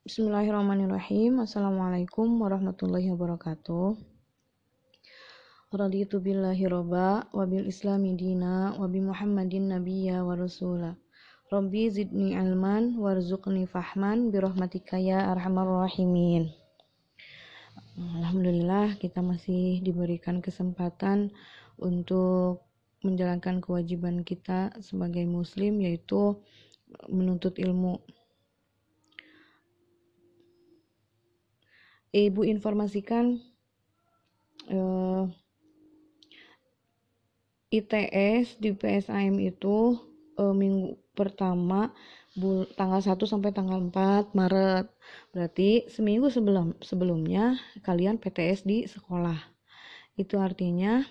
Bismillahirrahmanirrahim. Assalamualaikum warahmatullahi wabarakatuh. Raditu billahi robba wa bil islami dina wa muhammadin nabiyya wa rasula. Rabbi zidni ilman warzuqni fahman bi rahmatika ya arhamar rahimin. Alhamdulillah kita masih diberikan kesempatan untuk menjalankan kewajiban kita sebagai muslim yaitu menuntut ilmu. Ibu informasikan eh, ITS di PSAM itu eh, minggu pertama bul tanggal 1 sampai tanggal 4 Maret. Berarti seminggu sebelum sebelumnya kalian PTS di sekolah. Itu artinya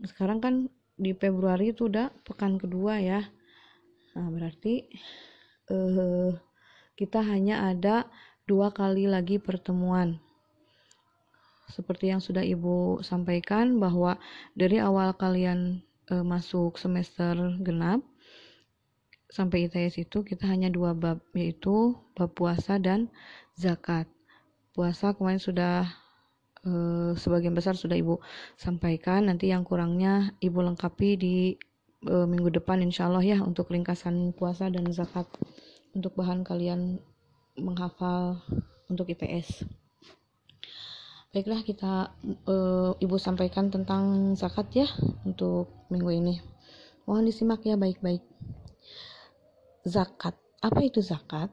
sekarang kan di Februari itu udah pekan kedua ya. Nah, berarti eh, kita hanya ada dua kali lagi pertemuan. Seperti yang sudah Ibu sampaikan bahwa dari awal kalian e, masuk semester genap sampai ITS itu kita hanya dua bab yaitu bab puasa dan zakat. Puasa kemarin sudah e, sebagian besar sudah Ibu sampaikan, nanti yang kurangnya Ibu lengkapi di e, minggu depan insya Allah ya untuk ringkasan puasa dan zakat untuk bahan kalian menghafal untuk IPS. Baiklah kita e, Ibu sampaikan tentang zakat ya untuk minggu ini. Mohon disimak ya baik-baik. Zakat. Apa itu zakat?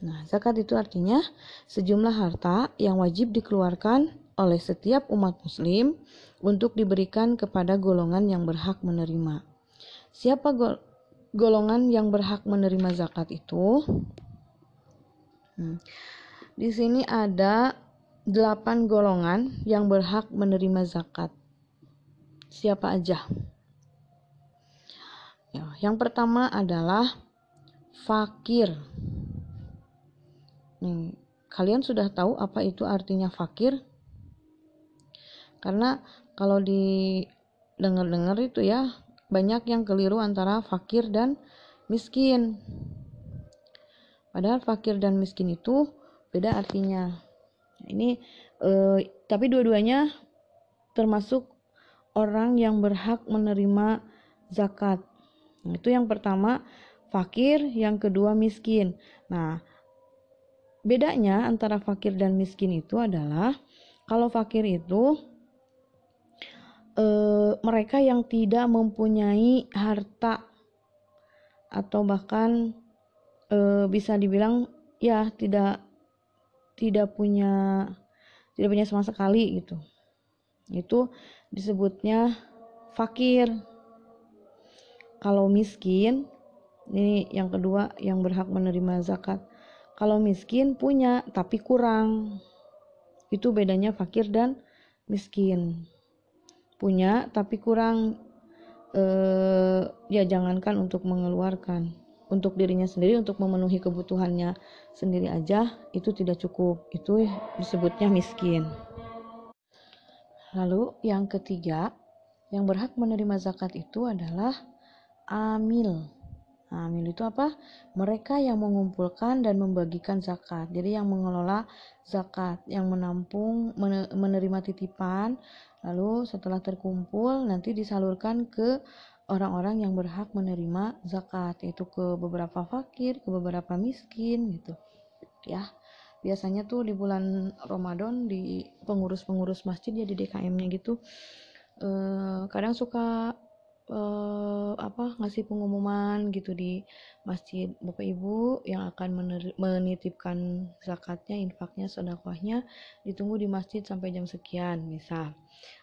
Nah, zakat itu artinya sejumlah harta yang wajib dikeluarkan oleh setiap umat muslim untuk diberikan kepada golongan yang berhak menerima. Siapa go golongan yang berhak menerima zakat itu? Hmm. Di sini ada delapan golongan yang berhak menerima zakat. Siapa aja? Ya, yang pertama adalah fakir. Nih, kalian sudah tahu apa itu artinya fakir? Karena kalau di dengar-dengar itu ya banyak yang keliru antara fakir dan miskin. Padahal fakir dan miskin itu beda artinya. Nah, ini eh, tapi dua-duanya termasuk orang yang berhak menerima zakat. Nah, itu yang pertama fakir, yang kedua miskin. Nah, bedanya antara fakir dan miskin itu adalah kalau fakir itu eh, mereka yang tidak mempunyai harta atau bahkan e, bisa dibilang ya tidak tidak punya tidak punya sama sekali gitu. Itu disebutnya fakir. Kalau miskin ini yang kedua yang berhak menerima zakat. Kalau miskin punya tapi kurang. Itu bedanya fakir dan miskin. Punya tapi kurang. Eh, ya jangankan untuk mengeluarkan untuk dirinya sendiri untuk memenuhi kebutuhannya sendiri aja itu tidak cukup. Itu disebutnya miskin. Lalu yang ketiga yang berhak menerima zakat itu adalah amil. Amil itu apa? Mereka yang mengumpulkan dan membagikan zakat. Jadi yang mengelola zakat yang menampung menerima titipan. Lalu setelah terkumpul nanti disalurkan ke orang-orang yang berhak menerima zakat yaitu ke beberapa fakir, ke beberapa miskin gitu. Ya. Biasanya tuh di bulan Ramadan di pengurus-pengurus masjid ya di DKM-nya gitu eh, kadang suka eh, apa ngasih pengumuman gitu di masjid Bapak Ibu yang akan menitipkan zakatnya, infaknya, sedekahnya ditunggu di masjid sampai jam sekian misal.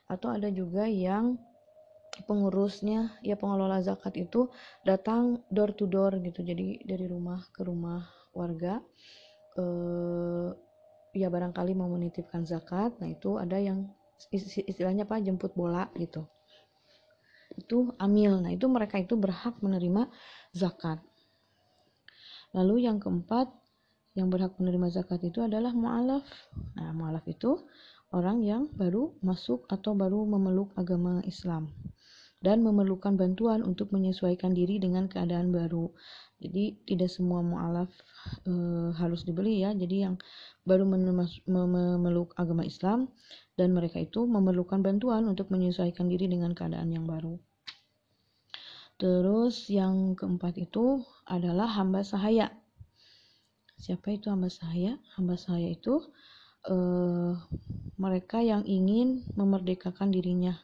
Atau ada juga yang pengurusnya ya pengelola zakat itu datang door to door gitu. Jadi dari rumah ke rumah warga eh, ya barangkali mau menitipkan zakat. Nah itu ada yang istilahnya apa? Jemput bola gitu. Itu amil. Nah itu mereka itu berhak menerima zakat. Lalu yang keempat yang berhak menerima zakat itu adalah mu'alaf. Nah mu'alaf itu orang yang baru masuk atau baru memeluk agama Islam dan memerlukan bantuan untuk menyesuaikan diri dengan keadaan baru. jadi tidak semua mualaf e, harus dibeli ya. Jadi yang baru memeluk agama Islam dan mereka itu memerlukan bantuan untuk menyesuaikan diri dengan keadaan yang baru. Terus yang keempat itu adalah hamba sahaya. Siapa itu hamba sahaya? Hamba sahaya itu e, mereka yang ingin memerdekakan dirinya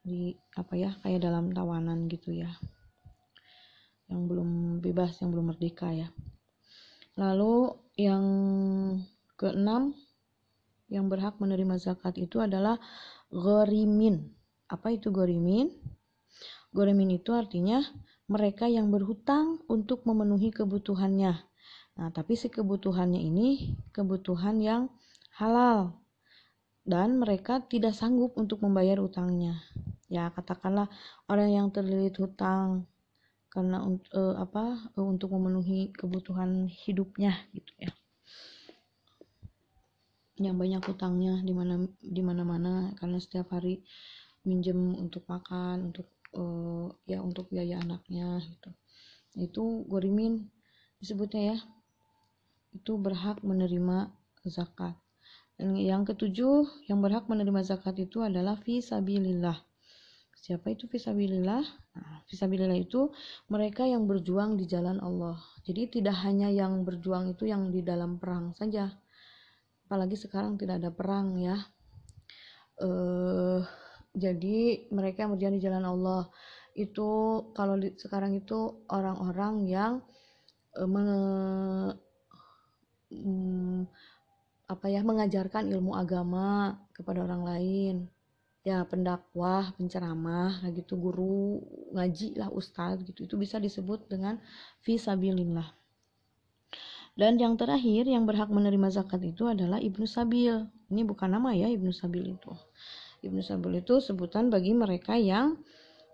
di apa ya kayak dalam tawanan gitu ya. Yang belum bebas yang belum merdeka ya. Lalu yang keenam yang berhak menerima zakat itu adalah gorimin apa itu gorimin gorimin itu artinya mereka yang berhutang untuk memenuhi kebutuhannya. Nah tapi si kebutuhannya ini kebutuhan yang halal. Dan mereka tidak sanggup untuk membayar utangnya ya katakanlah orang yang terlilit hutang karena uh, apa uh, untuk memenuhi kebutuhan hidupnya gitu ya. Yang banyak hutangnya di mana di mana mana karena setiap hari minjem untuk makan untuk uh, ya untuk biaya anaknya gitu. Itu gorimin disebutnya ya. Itu berhak menerima zakat. Dan yang ketujuh yang berhak menerima zakat itu adalah fisabilillah Siapa itu fisabilillah? Nah, fisabilillah itu mereka yang berjuang di jalan Allah. Jadi tidak hanya yang berjuang itu yang di dalam perang saja. Apalagi sekarang tidak ada perang ya. Eh, jadi mereka yang berjuang di jalan Allah itu kalau di, sekarang itu orang-orang yang eh, me, mm, apa ya mengajarkan ilmu agama kepada orang lain ya pendakwah, penceramah, nah gitu guru ngaji lah ustadz gitu itu bisa disebut dengan visabilillah. Dan yang terakhir yang berhak menerima zakat itu adalah ibnu sabil. Ini bukan nama ya ibnu sabil itu. Ibnu sabil itu sebutan bagi mereka yang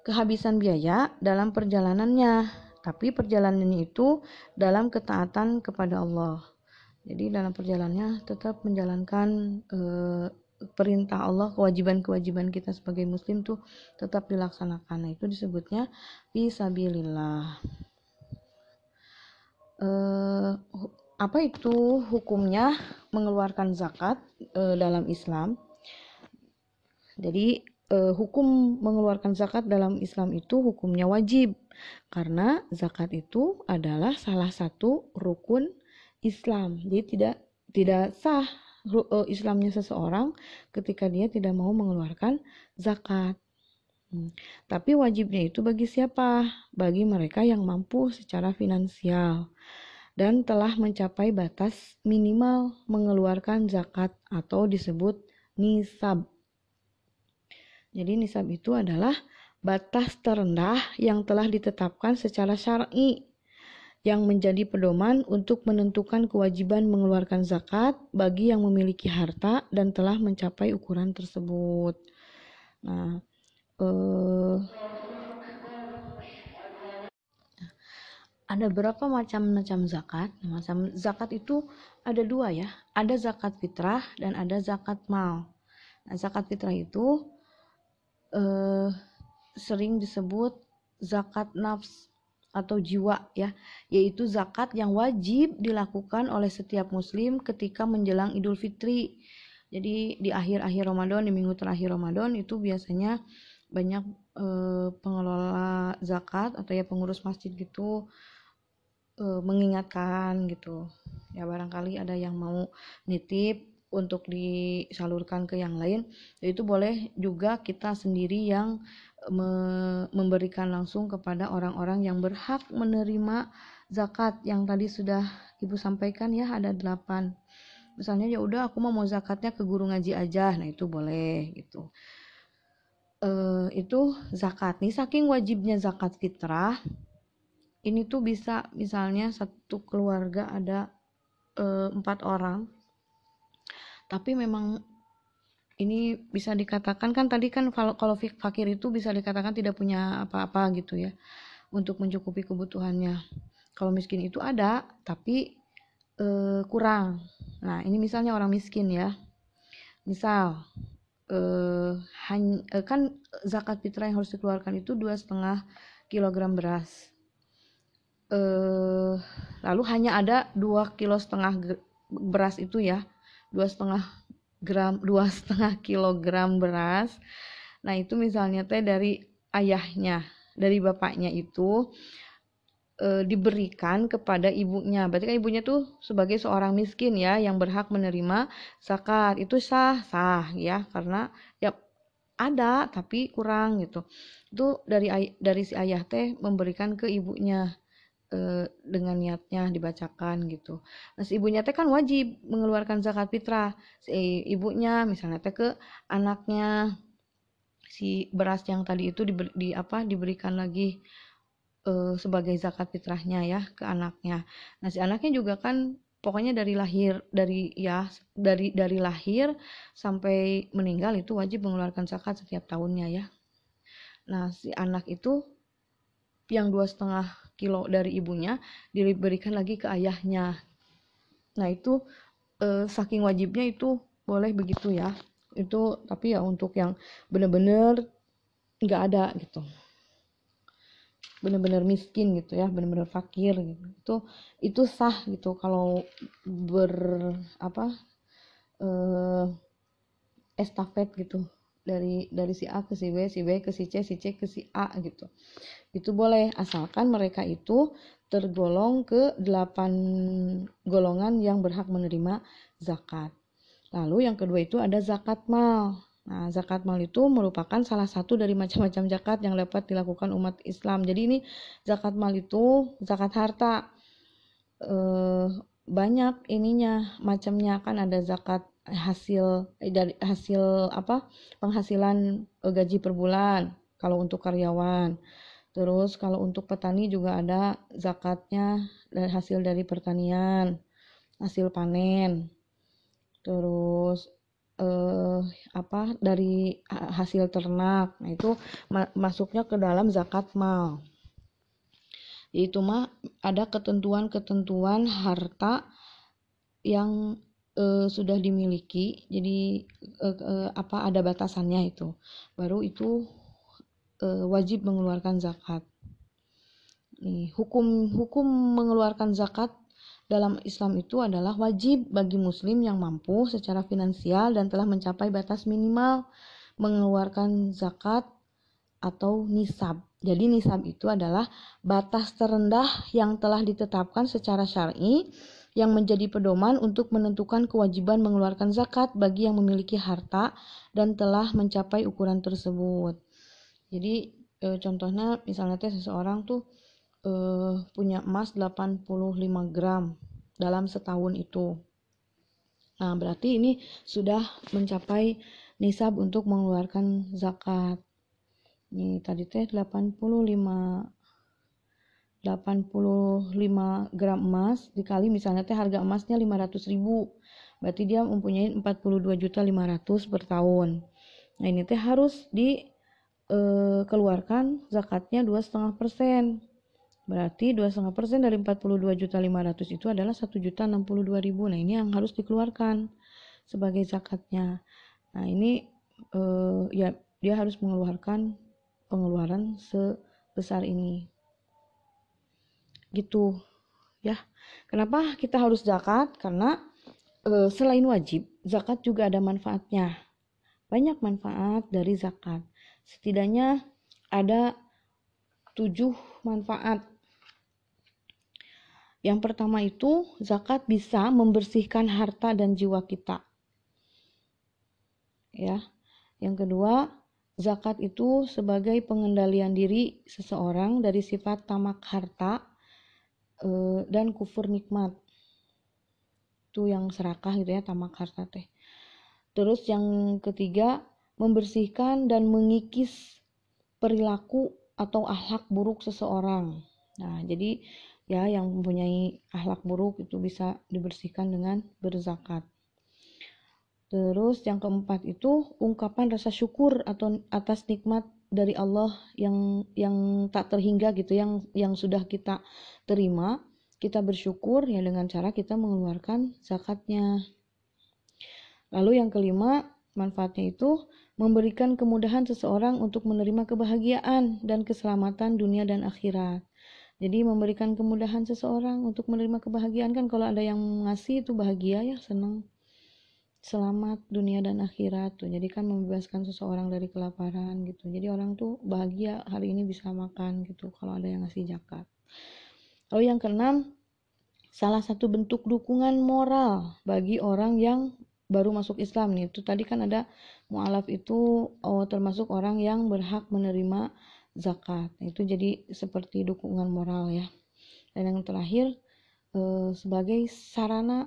kehabisan biaya dalam perjalanannya, tapi perjalanannya itu dalam ketaatan kepada Allah. Jadi dalam perjalanannya tetap menjalankan eh, perintah Allah, kewajiban-kewajiban kita sebagai muslim tuh tetap dilaksanakan. Nah, itu disebutnya fisabilillah. Eh, apa itu hukumnya mengeluarkan zakat eh, dalam Islam? Jadi eh, hukum mengeluarkan zakat dalam Islam itu hukumnya wajib karena zakat itu adalah salah satu rukun Islam. Jadi tidak tidak sah Islamnya seseorang ketika dia tidak mau mengeluarkan zakat. Hmm. Tapi wajibnya itu bagi siapa? Bagi mereka yang mampu secara finansial dan telah mencapai batas minimal mengeluarkan zakat atau disebut nisab. Jadi nisab itu adalah batas terendah yang telah ditetapkan secara syar'i yang menjadi pedoman untuk menentukan kewajiban mengeluarkan zakat bagi yang memiliki harta dan telah mencapai ukuran tersebut. Nah, eh, ada berapa macam-macam zakat? Macam zakat itu ada dua ya, ada zakat fitrah dan ada zakat mal. Nah, zakat fitrah itu eh, sering disebut zakat nafs atau jiwa ya, yaitu zakat yang wajib dilakukan oleh setiap muslim ketika menjelang Idul Fitri. Jadi di akhir-akhir Ramadan, di minggu terakhir Ramadan itu biasanya banyak e, pengelola zakat atau ya pengurus masjid gitu e, mengingatkan gitu. Ya barangkali ada yang mau nitip untuk disalurkan ke yang lain, itu boleh juga kita sendiri yang me memberikan langsung kepada orang-orang yang berhak menerima zakat yang tadi sudah ibu sampaikan ya ada delapan. Misalnya ya udah aku mau zakatnya ke guru ngaji aja. Nah itu boleh gitu. E, itu zakat. Nih saking wajibnya zakat fitrah ini tuh bisa misalnya satu keluarga ada e, empat orang tapi memang ini bisa dikatakan kan tadi kan kalau fakir itu bisa dikatakan tidak punya apa-apa gitu ya untuk mencukupi kebutuhannya. Kalau miskin itu ada tapi e, kurang. Nah ini misalnya orang miskin ya. Misal e, hanya, e, kan zakat fitrah yang harus dikeluarkan itu dua setengah kilogram beras. eh, lalu hanya ada dua kilo setengah beras itu ya dua setengah gram dua setengah kilogram beras. Nah itu misalnya teh dari ayahnya dari bapaknya itu e, diberikan kepada ibunya. Berarti kan ibunya tuh sebagai seorang miskin ya yang berhak menerima zakat. Itu sah sah ya karena ya ada tapi kurang gitu. Itu dari dari si ayah teh memberikan ke ibunya e, dengan niatnya dibacakan gitu. Nah, si ibunya teh kan wajib mengeluarkan zakat fitrah. Si ibunya misalnya teh ke anaknya si beras yang tadi itu diberi, di apa diberikan lagi e, sebagai zakat fitrahnya ya ke anaknya. Nah, si anaknya juga kan pokoknya dari lahir dari ya dari dari lahir sampai meninggal itu wajib mengeluarkan zakat setiap tahunnya ya. Nah, si anak itu yang dua setengah kilo dari ibunya diberikan lagi ke ayahnya. Nah itu e, saking wajibnya itu boleh begitu ya. Itu tapi ya untuk yang benar-benar nggak ada gitu benar-benar miskin gitu ya benar-benar fakir gitu itu itu sah gitu kalau ber apa eh, estafet gitu dari dari si A ke si B, si B ke si C, si C ke si A gitu. Itu boleh asalkan mereka itu tergolong ke delapan golongan yang berhak menerima zakat. Lalu yang kedua itu ada zakat mal. Nah, zakat mal itu merupakan salah satu dari macam-macam zakat yang dapat dilakukan umat Islam. Jadi ini zakat mal itu zakat harta. Eh, banyak ininya macamnya kan ada zakat hasil eh, dari hasil apa penghasilan eh, gaji per bulan kalau untuk karyawan. Terus kalau untuk petani juga ada zakatnya dari hasil dari pertanian hasil panen. Terus eh, apa dari hasil ternak. Nah itu ma masuknya ke dalam zakat mal. Itu mah ada ketentuan-ketentuan harta yang uh, sudah dimiliki jadi uh, uh, apa ada batasannya itu baru itu uh, wajib mengeluarkan zakat nih hukum hukum mengeluarkan zakat dalam Islam itu adalah wajib bagi muslim yang mampu secara finansial dan telah mencapai batas minimal mengeluarkan zakat atau nisab. Jadi nisab itu adalah batas terendah yang telah ditetapkan secara syar'i yang menjadi pedoman untuk menentukan kewajiban mengeluarkan zakat bagi yang memiliki harta dan telah mencapai ukuran tersebut. Jadi e, contohnya misalnya teh seseorang tuh e, punya emas 85 gram dalam setahun itu. Nah, berarti ini sudah mencapai nisab untuk mengeluarkan zakat. Ini tadi teh 85 85 gram emas dikali misalnya teh harga emasnya 500 ribu. Berarti dia mempunyai 42 juta 500 per tahun nah ini teh harus dikeluarkan e, zakatnya 2,5 persen. Berarti 2,5 persen dari 42 juta 500 itu adalah 1 juta 62 ribu. Nah ini yang harus dikeluarkan sebagai zakatnya. Nah ini e, ya dia harus mengeluarkan pengeluaran sebesar ini gitu. Ya kenapa kita harus zakat? Karena e, selain wajib zakat juga ada manfaatnya. Banyak manfaat dari zakat. Setidaknya ada tujuh manfaat. Yang pertama itu zakat bisa membersihkan harta dan jiwa kita. Ya yang kedua zakat itu sebagai pengendalian diri seseorang dari sifat tamak harta uh, dan kufur nikmat. Itu yang serakah gitu ya tamak harta teh. Terus yang ketiga membersihkan dan mengikis perilaku atau akhlak buruk seseorang. Nah jadi ya yang mempunyai akhlak buruk itu bisa dibersihkan dengan berzakat. Terus yang keempat itu ungkapan rasa syukur atau atas nikmat dari Allah yang yang tak terhingga gitu yang yang sudah kita terima kita bersyukur ya dengan cara kita mengeluarkan zakatnya. Lalu yang kelima manfaatnya itu memberikan kemudahan seseorang untuk menerima kebahagiaan dan keselamatan dunia dan akhirat. Jadi memberikan kemudahan seseorang untuk menerima kebahagiaan kan kalau ada yang ngasih itu bahagia ya senang selamat dunia dan akhirat tuh. Jadi kan membebaskan seseorang dari kelaparan gitu. Jadi orang tuh bahagia hari ini bisa makan gitu kalau ada yang ngasih zakat. Lalu yang keenam salah satu bentuk dukungan moral bagi orang yang baru masuk Islam nih. Itu tadi kan ada mualaf itu oh, termasuk orang yang berhak menerima zakat. Itu jadi seperti dukungan moral ya. Dan yang terakhir eh, sebagai sarana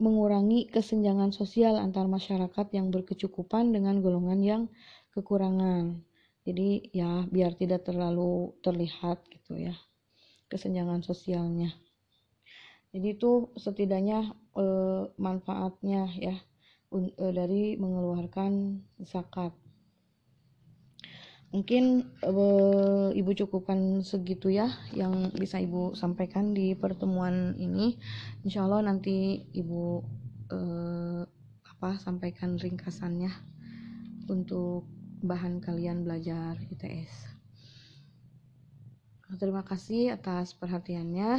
mengurangi kesenjangan sosial antar masyarakat yang berkecukupan dengan golongan yang kekurangan. Jadi ya biar tidak terlalu terlihat gitu ya kesenjangan sosialnya. Jadi itu setidaknya e, manfaatnya ya e, dari mengeluarkan zakat mungkin uh, ibu cukupkan segitu ya yang bisa ibu sampaikan di pertemuan ini. Insya Allah nanti ibu uh, apa sampaikan ringkasannya untuk bahan kalian belajar ITS terima kasih atas perhatiannya.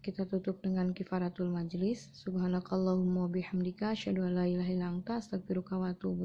Kita tutup dengan kifaratul majlis. Subhanakallahumma bihamdika asyhadu an la ilaha illa anta wa atubu